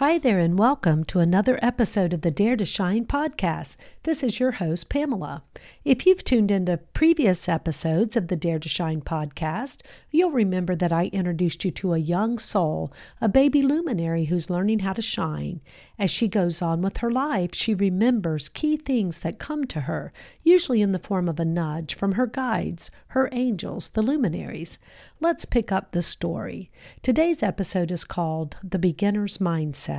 Hi there, and welcome to another episode of the Dare to Shine podcast. This is your host, Pamela. If you've tuned into previous episodes of the Dare to Shine podcast, you'll remember that I introduced you to a young soul, a baby luminary who's learning how to shine. As she goes on with her life, she remembers key things that come to her, usually in the form of a nudge from her guides, her angels, the luminaries. Let's pick up the story. Today's episode is called The Beginner's Mindset.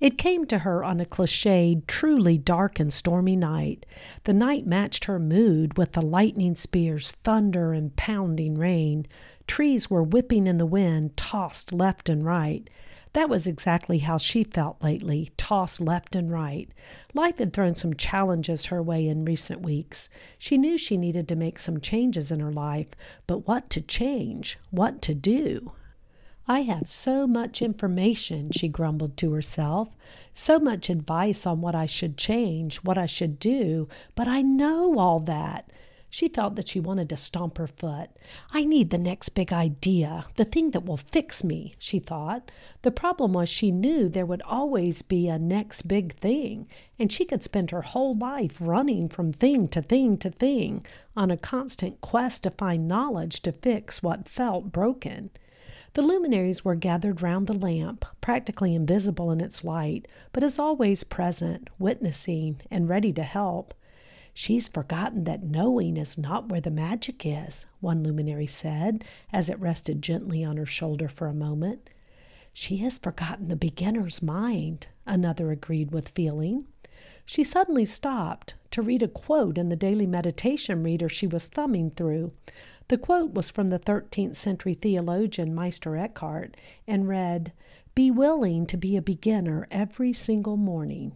It came to her on a cliched, truly dark and stormy night. The night matched her mood with the lightning spears, thunder, and pounding rain. Trees were whipping in the wind, tossed left and right. That was exactly how she felt lately, tossed left and right. Life had thrown some challenges her way in recent weeks. She knew she needed to make some changes in her life, but what to change? What to do? I have so much information, she grumbled to herself, so much advice on what I should change, what I should do, but I know all that. She felt that she wanted to stomp her foot. I need the next big idea, the thing that will fix me, she thought. The problem was she knew there would always be a next big thing, and she could spend her whole life running from thing to thing to thing on a constant quest to find knowledge to fix what felt broken. The luminaries were gathered round the lamp, practically invisible in its light, but as always present, witnessing, and ready to help. She's forgotten that knowing is not where the magic is, one luminary said, as it rested gently on her shoulder for a moment. She has forgotten the beginner's mind, another agreed with feeling. She suddenly stopped to read a quote in the daily meditation reader she was thumbing through. The quote was from the 13th century theologian Meister Eckhart and read, Be willing to be a beginner every single morning.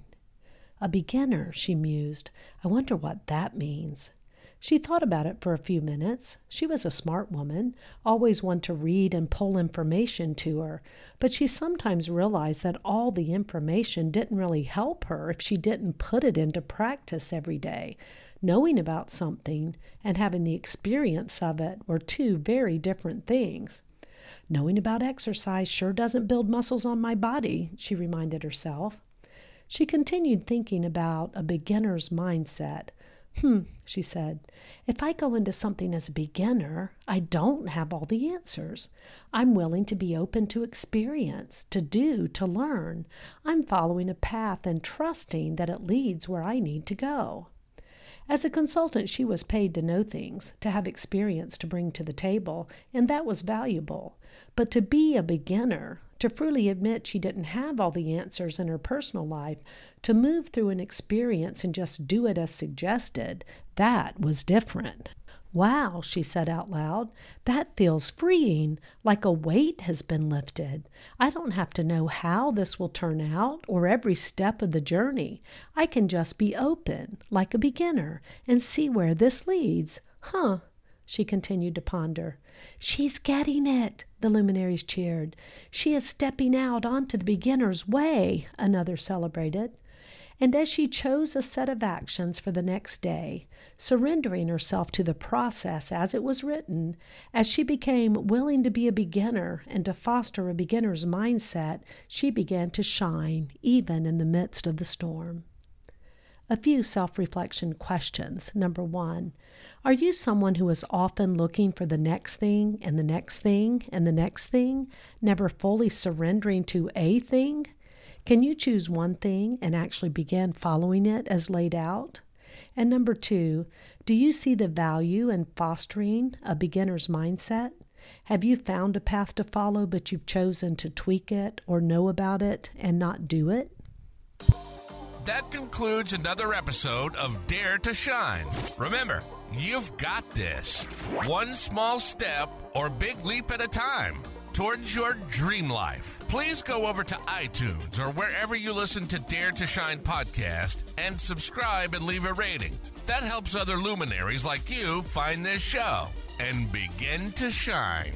A beginner, she mused. I wonder what that means. She thought about it for a few minutes. She was a smart woman, always one to read and pull information to her, but she sometimes realized that all the information didn't really help her if she didn't put it into practice every day. Knowing about something and having the experience of it were two very different things. Knowing about exercise sure doesn't build muscles on my body, she reminded herself. She continued thinking about a beginner's mindset. Hmm, she said, if I go into something as a beginner, I don't have all the answers. I'm willing to be open to experience, to do, to learn. I'm following a path and trusting that it leads where I need to go. As a consultant, she was paid to know things, to have experience to bring to the table, and that was valuable. But to be a beginner, to freely admit she didn't have all the answers in her personal life, to move through an experience and just do it as suggested, that was different. Wow, she said out loud, that feels freeing, like a weight has been lifted. I don't have to know how this will turn out or every step of the journey. I can just be open, like a beginner, and see where this leads. Huh, she continued to ponder. She's getting it, the luminaries cheered. She is stepping out onto the beginner's way, another celebrated and as she chose a set of actions for the next day, surrendering herself to the process as it was written, as she became willing to be a beginner and to foster a beginner's mindset, she began to shine even in the midst of the storm. A few self reflection questions. Number one, are you someone who is often looking for the next thing and the next thing and the next thing, never fully surrendering to a thing? Can you choose one thing and actually begin following it as laid out? And number two, do you see the value in fostering a beginner's mindset? Have you found a path to follow, but you've chosen to tweak it or know about it and not do it? That concludes another episode of Dare to Shine. Remember, you've got this. One small step or big leap at a time towards your dream life. Please go over to iTunes or wherever you listen to Dare to Shine podcast and subscribe and leave a rating. That helps other luminaries like you find this show and begin to shine.